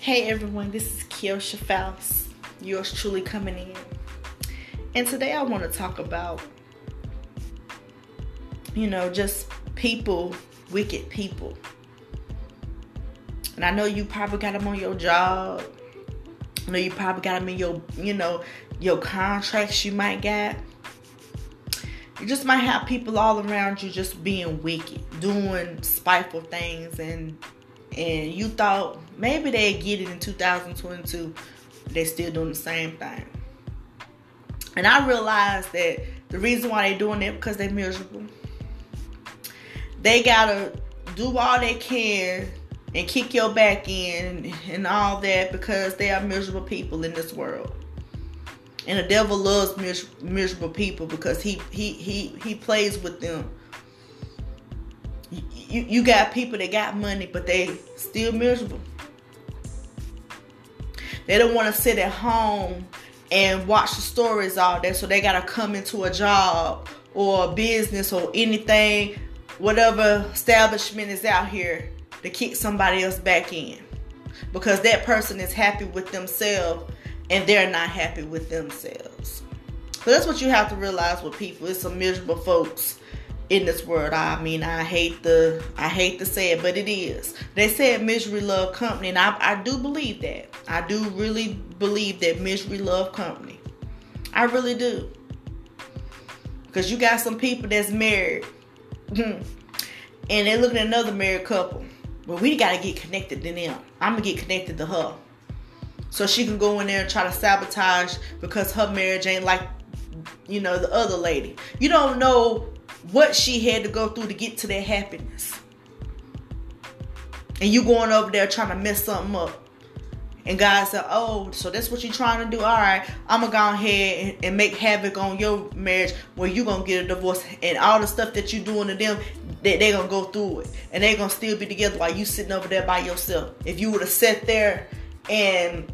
Hey everyone, this is Kiosha Faust, yours truly coming in. And today I want to talk about, you know, just people, wicked people. And I know you probably got them on your job. I know you probably got them in your, you know, your contracts you might get. You just might have people all around you just being wicked, doing spiteful things and and you thought maybe they'd get it in 2022, they're still doing the same thing. And I realized that the reason why they're doing it because they're miserable. They gotta do all they can and kick your back in and all that because they are miserable people in this world. And the devil loves miserable people because he he he he plays with them you, you got people that got money, but they still miserable. They don't want to sit at home and watch the stories all day, so they got to come into a job or a business or anything, whatever establishment is out here to kick somebody else back in because that person is happy with themselves and they're not happy with themselves. So that's what you have to realize with people. It's some miserable folks in this world. I mean, I hate the I hate to say it, but it is. They said misery love company, and I, I do believe that. I do really believe that misery love company. I really do. Because you got some people that's married, and they're looking at another married couple. Well, we gotta get connected to them. I'm gonna get connected to her. So she can go in there and try to sabotage because her marriage ain't like, you know, the other lady. You don't know what she had to go through to get to that happiness. And you going over there trying to mess something up. And God said, Oh, so that's what you're trying to do? All right, I'm going to go ahead and, make havoc on your marriage where you're going to get a divorce. And all the stuff that you're doing to them, they're going to go through it. And they're going to still be together while you sitting over there by yourself. If you would have sat there and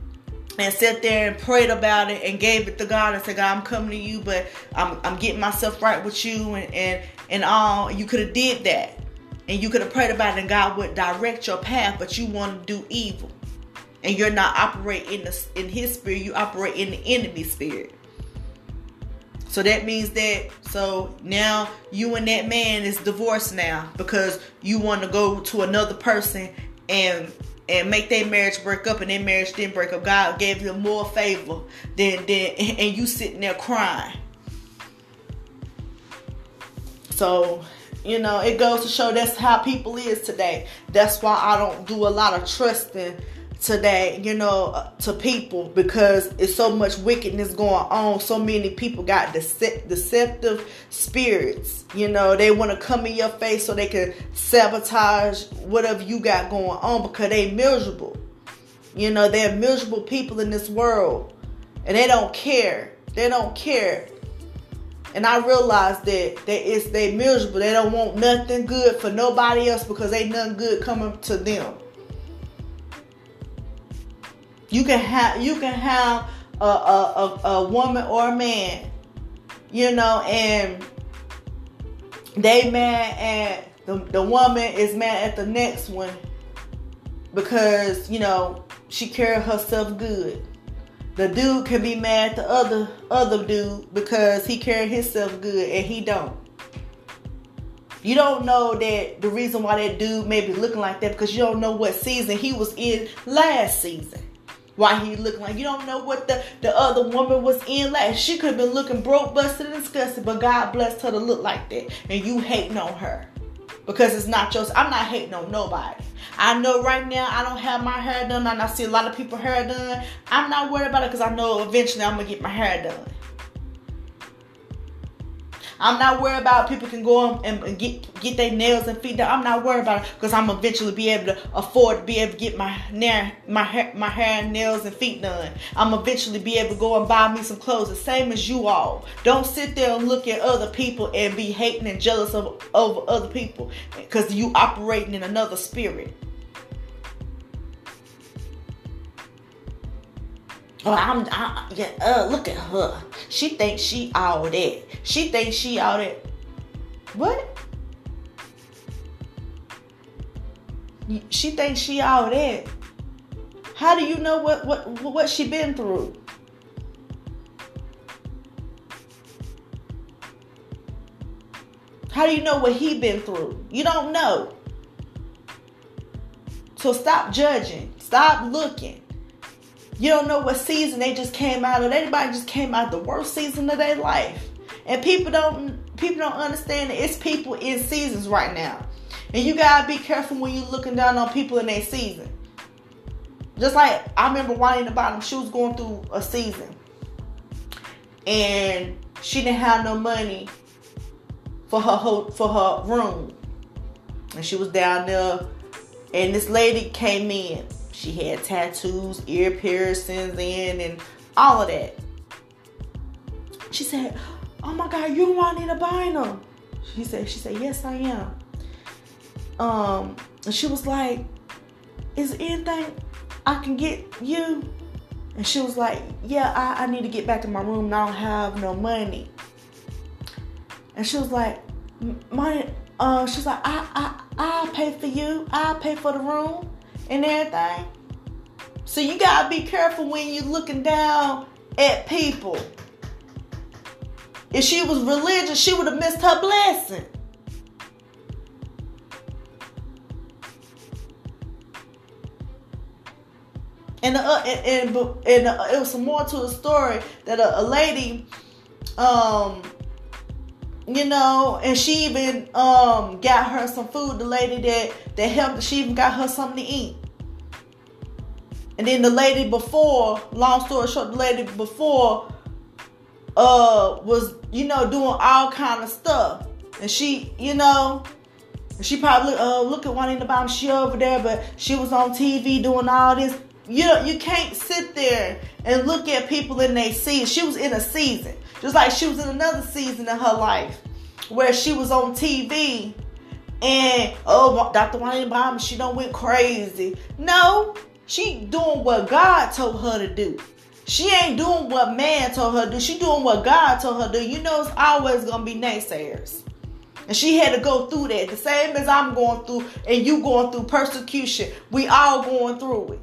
and sat there and prayed about it and gave it to God and said, God, I'm coming to you, but I'm, I'm getting myself right with you and, and, and all. You could have did that. And you could have prayed about it and God would direct your path, but you want to do evil. And you're not operating in, the, in his spirit, you operate in the enemy spirit. So that means that so now you and that man is divorced now because you want to go to another person and and make their marriage break up and their marriage didn't break up. God gave you more favor than than and you sitting there crying. So, you know, it goes to show that's how people is today. That's why I don't do a lot of trusting today, you know, uh, to people because it's so much wickedness going on. So many people got dece- deceptive spirits. You know, they want to come in your face so they can sabotage whatever you got going on because they miserable. You know, they're miserable people in this world and they don't care. They don't care. And I realized that that it's they miserable. They don't want nothing good for nobody else because ain't nothing good coming to them. You can have you can have a, a, a, a woman or a man, you know, and they mad at the, the woman is mad at the next one because you know she carried herself good. The dude can be mad at the other other dude because he carried himself good and he don't. You don't know that the reason why that dude may be looking like that because you don't know what season he was in last season why he looking like you don't know what the, the other woman was in last. She could have been looking broke, busted, and disgusted, but God blessed her to look like that. And you hating on her. Because it's not yours. I'm not hating on nobody. I know right now I don't have my hair done and I see a lot of people hair done. I'm not worried about it because I know eventually I'm gonna get my hair done. I'm not worried about people can go and get get their nails and feet done. I'm not worried about it because I'm eventually be able to afford to be able to get my nail, my hair, my hair and nails and feet done. I'm eventually be able to go and buy me some clothes, the same as you all. Don't sit there and look at other people and be hating and jealous of over other people because you operating in another spirit. Oh, I'm, I, yeah, uh, look at her. She thinks she all that. She thinks she all that. What? She thinks she all that. How How do you know what what what she been through? How do you know what he been through? You don't know. So stop judging. Stop looking. You don't know what season they just came out of. Anybody just came out the worst season of their life. And people don't people don't understand that it's people in seasons right now. And you gotta be careful when you're looking down on people in their season. Just like I remember Juanita Bynum, she was going through a season. And she didn't have no money for her for her room. And she was down there and this lady came in. She had tattoos, ear piercings in and all of that. She said, Oh my God, you Juanita Bynum. She said, she said, Yes, I am. Um, and she was like, Is anything I can get you? And she was like, Yeah, I, I need to get back to my room and I don't have no money. And she was like, Money, uh, she's like, I, I, I'll pay for you. I'll pay for the room and everything. So you gotta be careful when you're looking down at people. If she was religious, she would have missed her blessing. And, uh, and, and, and uh, it was some more to the story that a, a lady, um, you know, and she even um got her some food. The lady that that helped, she even got her something to eat. And then the lady before, long story short, the lady before uh was you know doing all kind of stuff, and she you know she probably uh look at Juanita Bynum, she over there, but she was on TV doing all this. You know, you can't sit there and look at people in their season. She was in a season. Just like she was in another season in her life where she was on TV and oh Dr. Juanita Bynum, she don't went crazy. No, she doing what God told her to do. She ain't doing what man told her to do. She doing what God told her to do. You know it's always gonna be naysayers. And she had to go through that. The same as I'm going through and you going through persecution. We all going through it.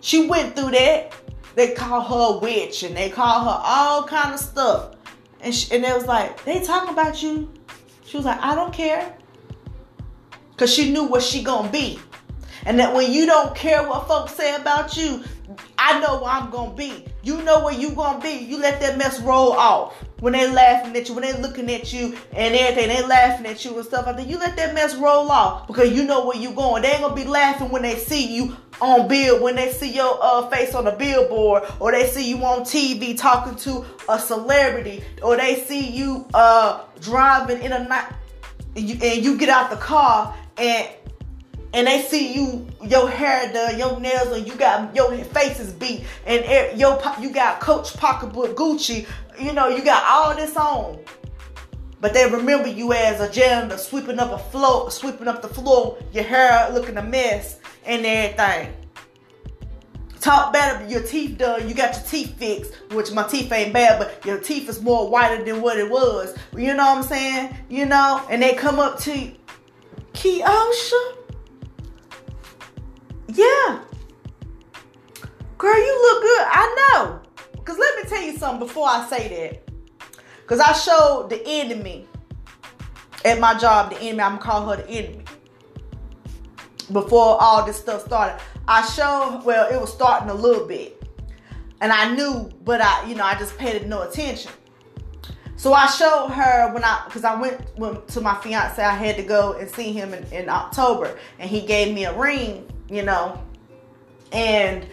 She went through that. They call her a witch and they call her all kind of stuff. And, she, and it was like, they talking about you. She was like, I don't care. Because she knew what she going to be. And that when you don't care what folks say about you, I know where I'm gonna be. You know where you gonna be. You let that mess roll off. When they laughing at you, when they looking at you and everything, they laughing at you and stuff like that. You let that mess roll off because you know where you going. They ain't gonna be laughing when they see you on bill, when they see your uh, face on a billboard, or they see you on TV talking to a celebrity, or they see you uh, driving in a night and you, and you get out the car and and they see you, your hair done, your nails done, you got your faces beat, and your you got Coach pocketbook Gucci, you know, you got all this on. But they remember you as a janitor sweeping up a floor, sweeping up the floor, your hair looking a mess and everything. Talk better, your teeth done, you got your teeth fixed, which my teeth ain't bad, but your teeth is more whiter than what it was. You know what I'm saying? You know, and they come up to you, Keosha, yeah. Girl, you look good. I know. Because let me tell you something before I say that. Because I showed the enemy at my job, the enemy, I'm going to call her the enemy. Before all this stuff started, I showed, well, it was starting a little bit. And I knew, but I, you know, I just paid it no attention. So I showed her when I, because I went, to my fiance, I had to go and see him in, in October, and he gave me a ring you know. And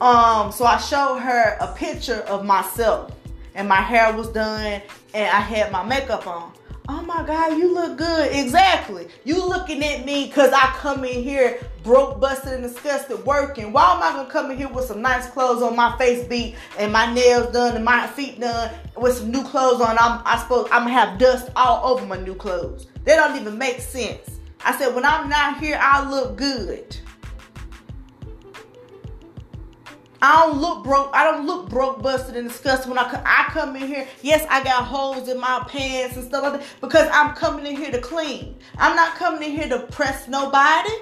um, so I showed her a picture of myself, and my hair was done, and I had my makeup on. Oh my God, you look good. Exactly. You looking at me because I come in here broke, busted, and disgusted working. Why am I gonna come in here with some nice clothes on, my face beat, and my nails done, and my feet done, with some new clothes on? I'm, I suppose I'm gonna have dust all over my new clothes. They don't even make sense. I said, when I'm not here, I look good. I don't look broke. I don't look broke, busted, and disgusted when I come. I come in here. Yes, I got holes in my pants and stuff like that because I'm coming in here to clean. I'm not coming in here to press nobody,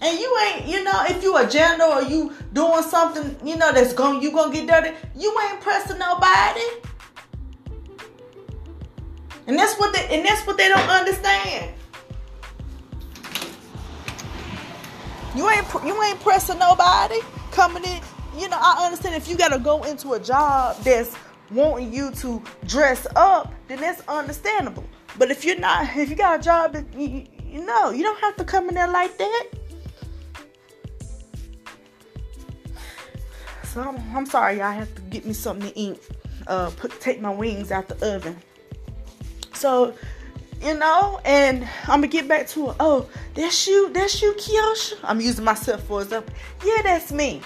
and you ain't, you know, if you a janitor or you doing something, you know, that's going you gonna get dirty, you ain't pressing nobody. And that's what they and that's what they don't understand. You ain't you ain't pressing nobody coming in. You know, I understand if you gotta go into a job that's wanting you to dress up, then that's understandable. But if you're not, if you got a job that you, you know, you don't have to come in there like that. So I'm, I'm sorry, I have to get me something to eat. Uh, put take my wings out the oven. So, you know, and I'm gonna get back to it. Oh, that's you, that's you, Kiosha. I'm using myself for example. Yeah, that's me.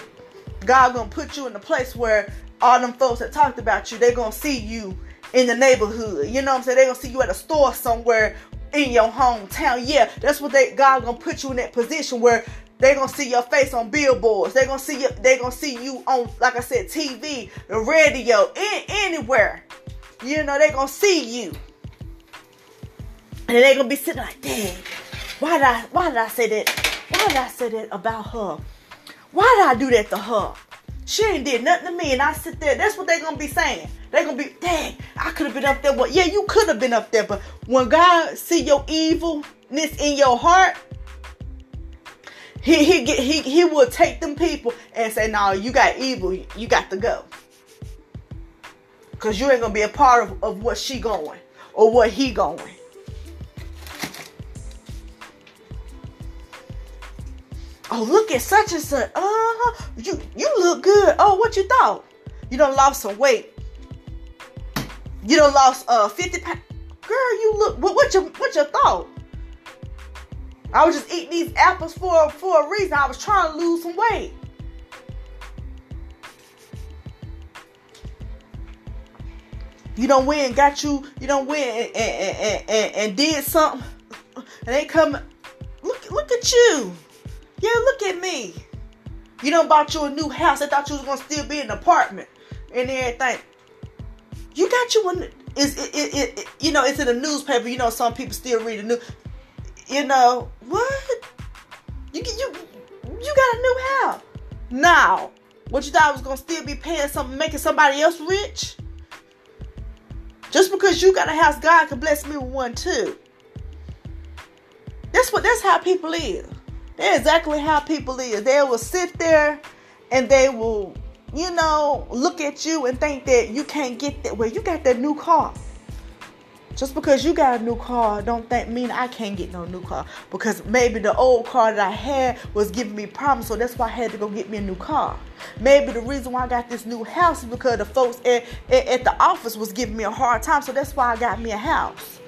God gonna put you in a place where all them folks that talked about you, they gonna see you in the neighborhood. You know what I'm saying? They gonna see you at a store somewhere in your hometown. Yeah, that's what they God gonna put you in that position where they gonna see your face on billboards. They gonna see you. They gonna see you on, like I said, TV, the radio, in, anywhere. You know they gonna see you, and they gonna be sitting like, "Dang, why did I? Why did I say that? Why did I say that about her? Why did I do that to her? She ain't did nothing to me." And I sit there. That's what they gonna be saying. They gonna be, "Dang, I could have been up there." Well, yeah, you could have been up there, but when God see your evilness in your heart he he get, he he will take them people and say, "No, you got evil. You got to go." Cause you ain't gonna be a part of, of what she going or what he going. Oh, look at such and such. Uh. You you look good. Oh, what you thought? You done lost some weight. You done lost uh 50 pounds. Girl, you look. What what your what your thought? I was just eating these apples for for a reason. I was trying to lose some weight. You don't win, got you. You don't win and, and, and, and, did something, and they come. Look, look at you. Yeah, look at me. You don't bought you a new house. I thought you was gonna still be in an apartment and everything. You got you one. Is it, it, it, you know it's in the newspaper. You know some people still read the news you know what? You you you got a new house now. What you thought I was gonna still be paying something, making somebody else rich? Just because you got a house, God can bless me with one too. That's what that's how people is. They're exactly how people is. They will sit there and they will, you know, look at you and think that you can't get that. Well, you got that new car. Just because you got a new car don't think mean I can't get no new car. Because maybe the old car that I had was giving me problems, so that's why I had to go get me a new car. Maybe the reason why I got this new house is because the folks at, at, at the office was giving me a hard time, so that's why I got me a house.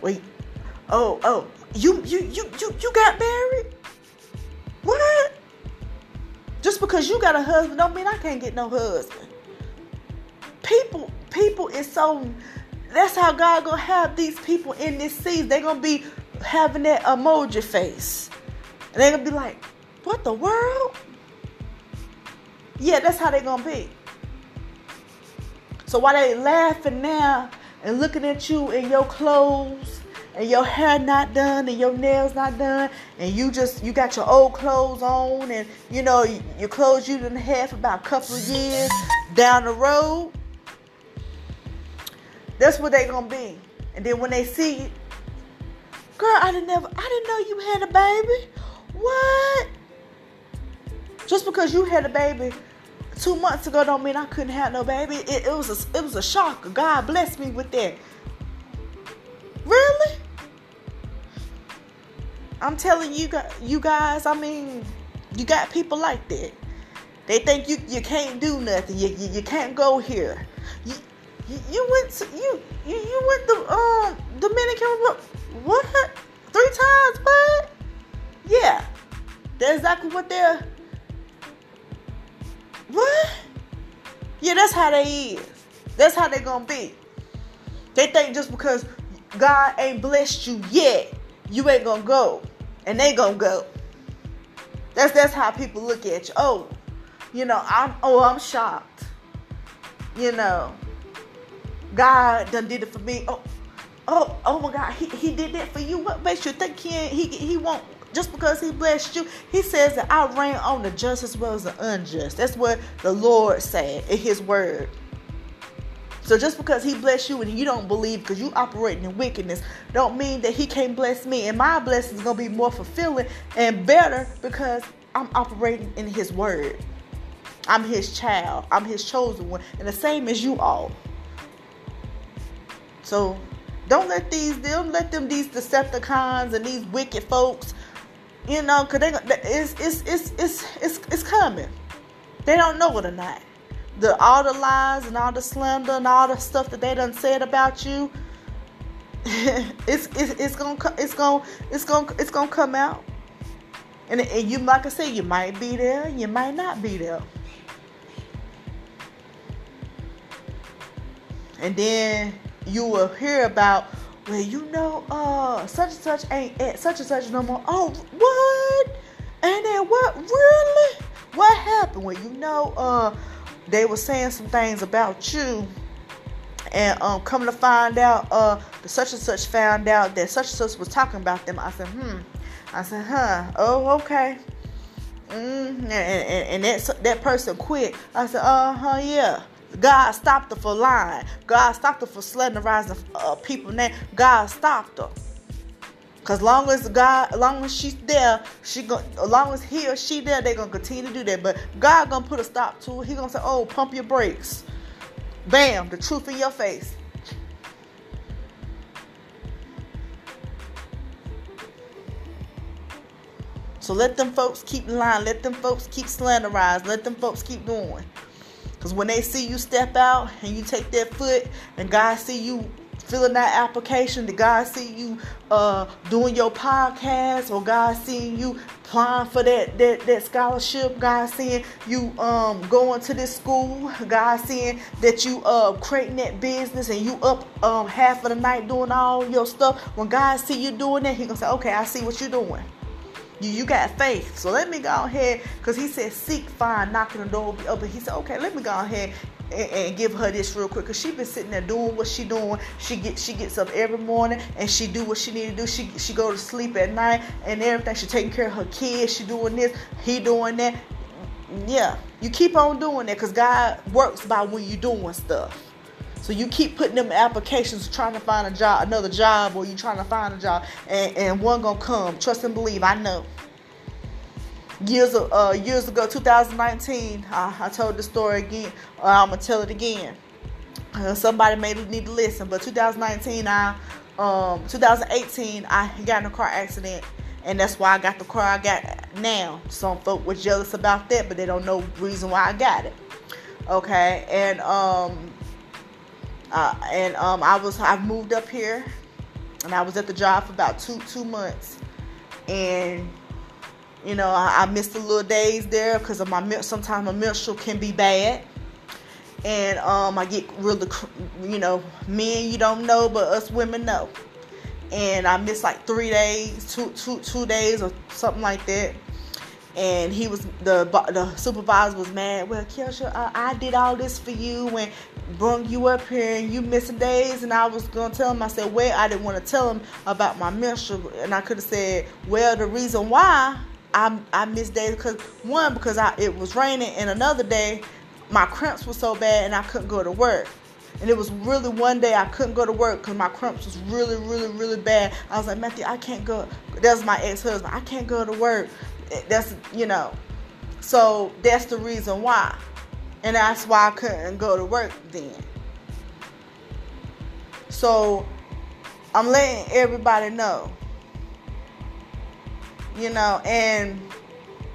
Wait. Oh, oh. You you you you you got married? What? Just because you got a husband don't mean I can't get no husband. People people is so that's how God gonna have these people in this season. They're gonna be having that emoji face. And they're gonna be like, what the world? Yeah, that's how they're gonna be. So while they laughing now and looking at you in your clothes and your hair not done and your nails not done and you just you got your old clothes on and you know your clothes you didn't have for about a couple of years down the road that's what they gonna be. And then when they see you, girl, I didn't never, I didn't know you had a baby. What? Just because you had a baby two months ago don't mean I couldn't have no baby. It, it was a, it was a shock. God bless me with that. I'm telling you, you guys. I mean, you got people like that. They think you you can't do nothing. You you, you can't go here. You, you went to you you, went to um Dominican what three times, bud? Yeah, that's exactly what they're. What? Yeah, that's how they is. That's how they gonna be. They think just because God ain't blessed you yet, you ain't gonna go, and they gonna go. That's that's how people look at you. Oh, you know, I'm oh I'm shocked. You know, God done did it for me. Oh, oh, oh my God, he, he did that for you. What makes you think he he he won't just because he blessed you, he says that I rain on the just as well as the unjust. That's what the Lord said in his word. So just because he bless you and you don't believe because you operating in wickedness, don't mean that he can't bless me. And my blessing is gonna be more fulfilling and better because I'm operating in his word. I'm his child. I'm his chosen one. And the same as you all. So don't let these don't let them these Decepticons and these wicked folks, you know, cause they it's it's it's it's it's, it's coming. They don't know it or not. The all the lies and all the slander and all the stuff that they done said about you. it's, it's it's gonna it's gonna it's gonna it's gonna come out. And, and you like I said, you might be there, you might not be there. And then you will hear about well, you know, uh, such and such ain't at such and such no more. Oh, what? And then what? Really? What happened? Well, you know, uh, they were saying some things about you, and um, coming to find out, uh, the such and such found out that such and such was talking about them. I said, hmm. I said, huh? Oh, okay. Mm-hmm. And, and, and that that person quit. I said, uh huh, yeah. God stopped her for lying. God stopped her for slanderizing uh, people name. God stopped her. Cause as long as God, long as she's there, she go. As long as he or she there, they gonna continue to do that. But God gonna put a stop to it. He gonna say, "Oh, pump your brakes." Bam, the truth in your face. So let them folks keep lying. Let them folks keep slanderizing. Let them folks keep doing. Because when they see you step out and you take that foot, and God see you filling that application, the God see you uh, doing your podcast, or God seeing you applying for that, that that scholarship, God seeing you um, going to this school, God seeing that you uh, creating that business and you up um, half of the night doing all your stuff. When God see you doing that, He gonna say, "Okay, I see what you're doing." You, you got faith. So let me go ahead, because he said, seek, find, knocking the door will be open. He said, okay, let me go ahead and, and give her this real quick. Because she been sitting there doing what she doing. She get she gets up every morning and she do what she need to do. She, she go to sleep at night and everything. She taking care of her kids. She doing this. He doing that. Yeah, you keep on doing that because God works by when you doing stuff. So you keep putting them applications trying to find a job, another job, or you trying to find a job, and, and one gonna come. Trust and believe. I know. Years uh, years ago, 2019, I, I told the story again. Uh, I'm gonna tell it again. Uh, somebody may need to listen, but 2019, I um 2018, I got in a car accident, and that's why I got the car I got now. Some folk were jealous about that, but they don't know reason why I got it. Okay, and um uh, and um, I was I moved up here, and I was at the job for about two two months, and you know I, I missed a little days there because of my sometimes my menstrual can be bad, and um, I get really you know men you don't know but us women know, and I missed like three days, two two two days or something like that and he was the the supervisor was mad. Well, Kelsha, uh, I did all this for you and brung you up here, and you missing days. And I was gonna tell him. I said, well, I didn't want to tell him about my menstrual, and I could have said, well, the reason why I I missed days because one because I it was raining, and another day my cramps were so bad and I couldn't go to work. And it was really one day I couldn't go to work because my cramps was really, really, really bad. I was like, Matthew, I can't go. That's my ex-husband. I can't go to work that's you know so that's the reason why and that's why i couldn't go to work then so i'm letting everybody know you know and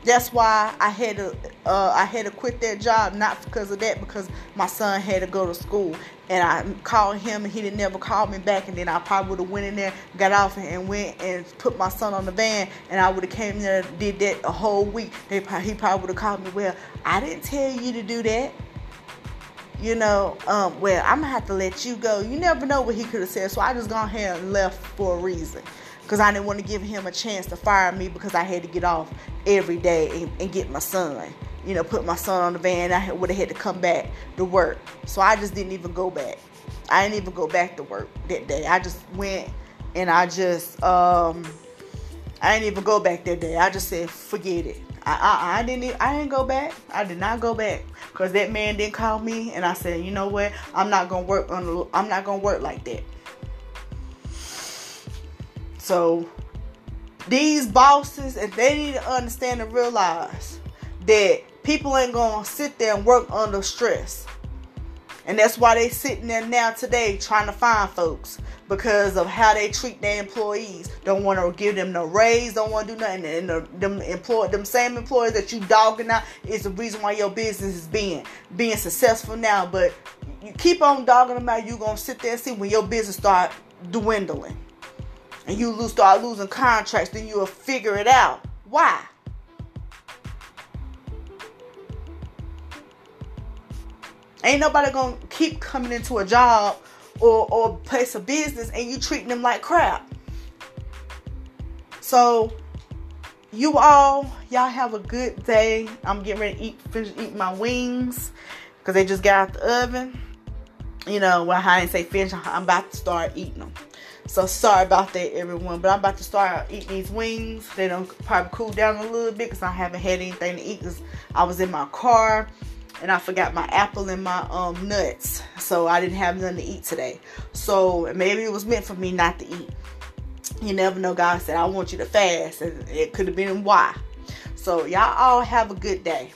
that's why I had to uh, I had to quit that job not because of that because my son had to go to school. And I called him and he didn't never call me back and then I probably would have went in there got off and went and put my son on the van and I would have came there did that a whole week. They probably, he probably would have called me well I didn't tell you to do that. You know um, well I'm gonna have to let you go. You never know what he could have said so I just gone ahead and left for a reason because I didn't want to give him a chance to fire me because I had to get off every day and, and get my son. You know, put my son on the van. I would have had to come back to work. So I just didn't even go back. I didn't even go back to work that day. I just went and I just um I didn't even go back that day. I just said, forget it. I, I, I didn't even, I didn't go back. I did not go back because that man didn't call me, and I said, you know what? I'm not gonna work on. I'm not gonna work like that. So these bosses, if they need to understand and realize that people ain't gonna sit there and work under stress. And that's why they sitting there now today trying to find folks because of how they treat their employees. Don't want to give them no raise, don't want to do nothing. And the, them employ them same employees that you dogging out is the reason why your business is being being successful now. But you keep on dogging them out, you gonna sit there and see when your business start dwindling. And you lose start losing contracts, then you'll figure it out. Why? Ain't nobody gonna keep coming into a job or or place of business and you treating them like crap. So you all, y'all have a good day. I'm getting ready to eat finish eating my wings because they just got out the oven. You know, well I didn't say finish, I'm about to start eating them. So sorry about that, everyone. But I'm about to start eating these wings. They don't probably cool down a little bit because I haven't had anything to eat because I was in my car and I forgot my apple and my um nuts. So I didn't have nothing to eat today. So maybe it was meant for me not to eat. You never know. God said, I want you to fast. And it could have been why. So y'all all have a good day.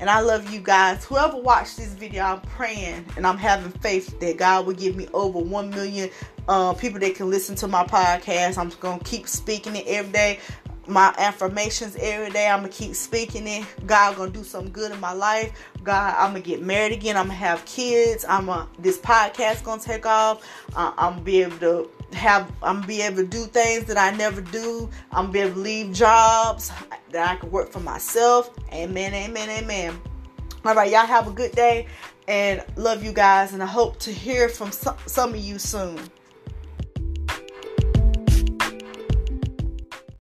And I love you guys. Whoever watched this video, I'm praying and I'm having faith that God will give me over 1 million uh, people that can listen to my podcast. I'm to keep speaking it every day my affirmations every day. I'm gonna keep speaking it. God gonna do something good in my life. God, I'm gonna get married again. I'm gonna have kids. I'm a this podcast gonna take off. Uh, I'm gonna be able to have. I'm gonna be able to do things that I never do. I'm gonna be able to leave jobs that I can work for myself. Amen. Amen. Amen. All right, y'all have a good day and love you guys. And I hope to hear from some, some of you soon.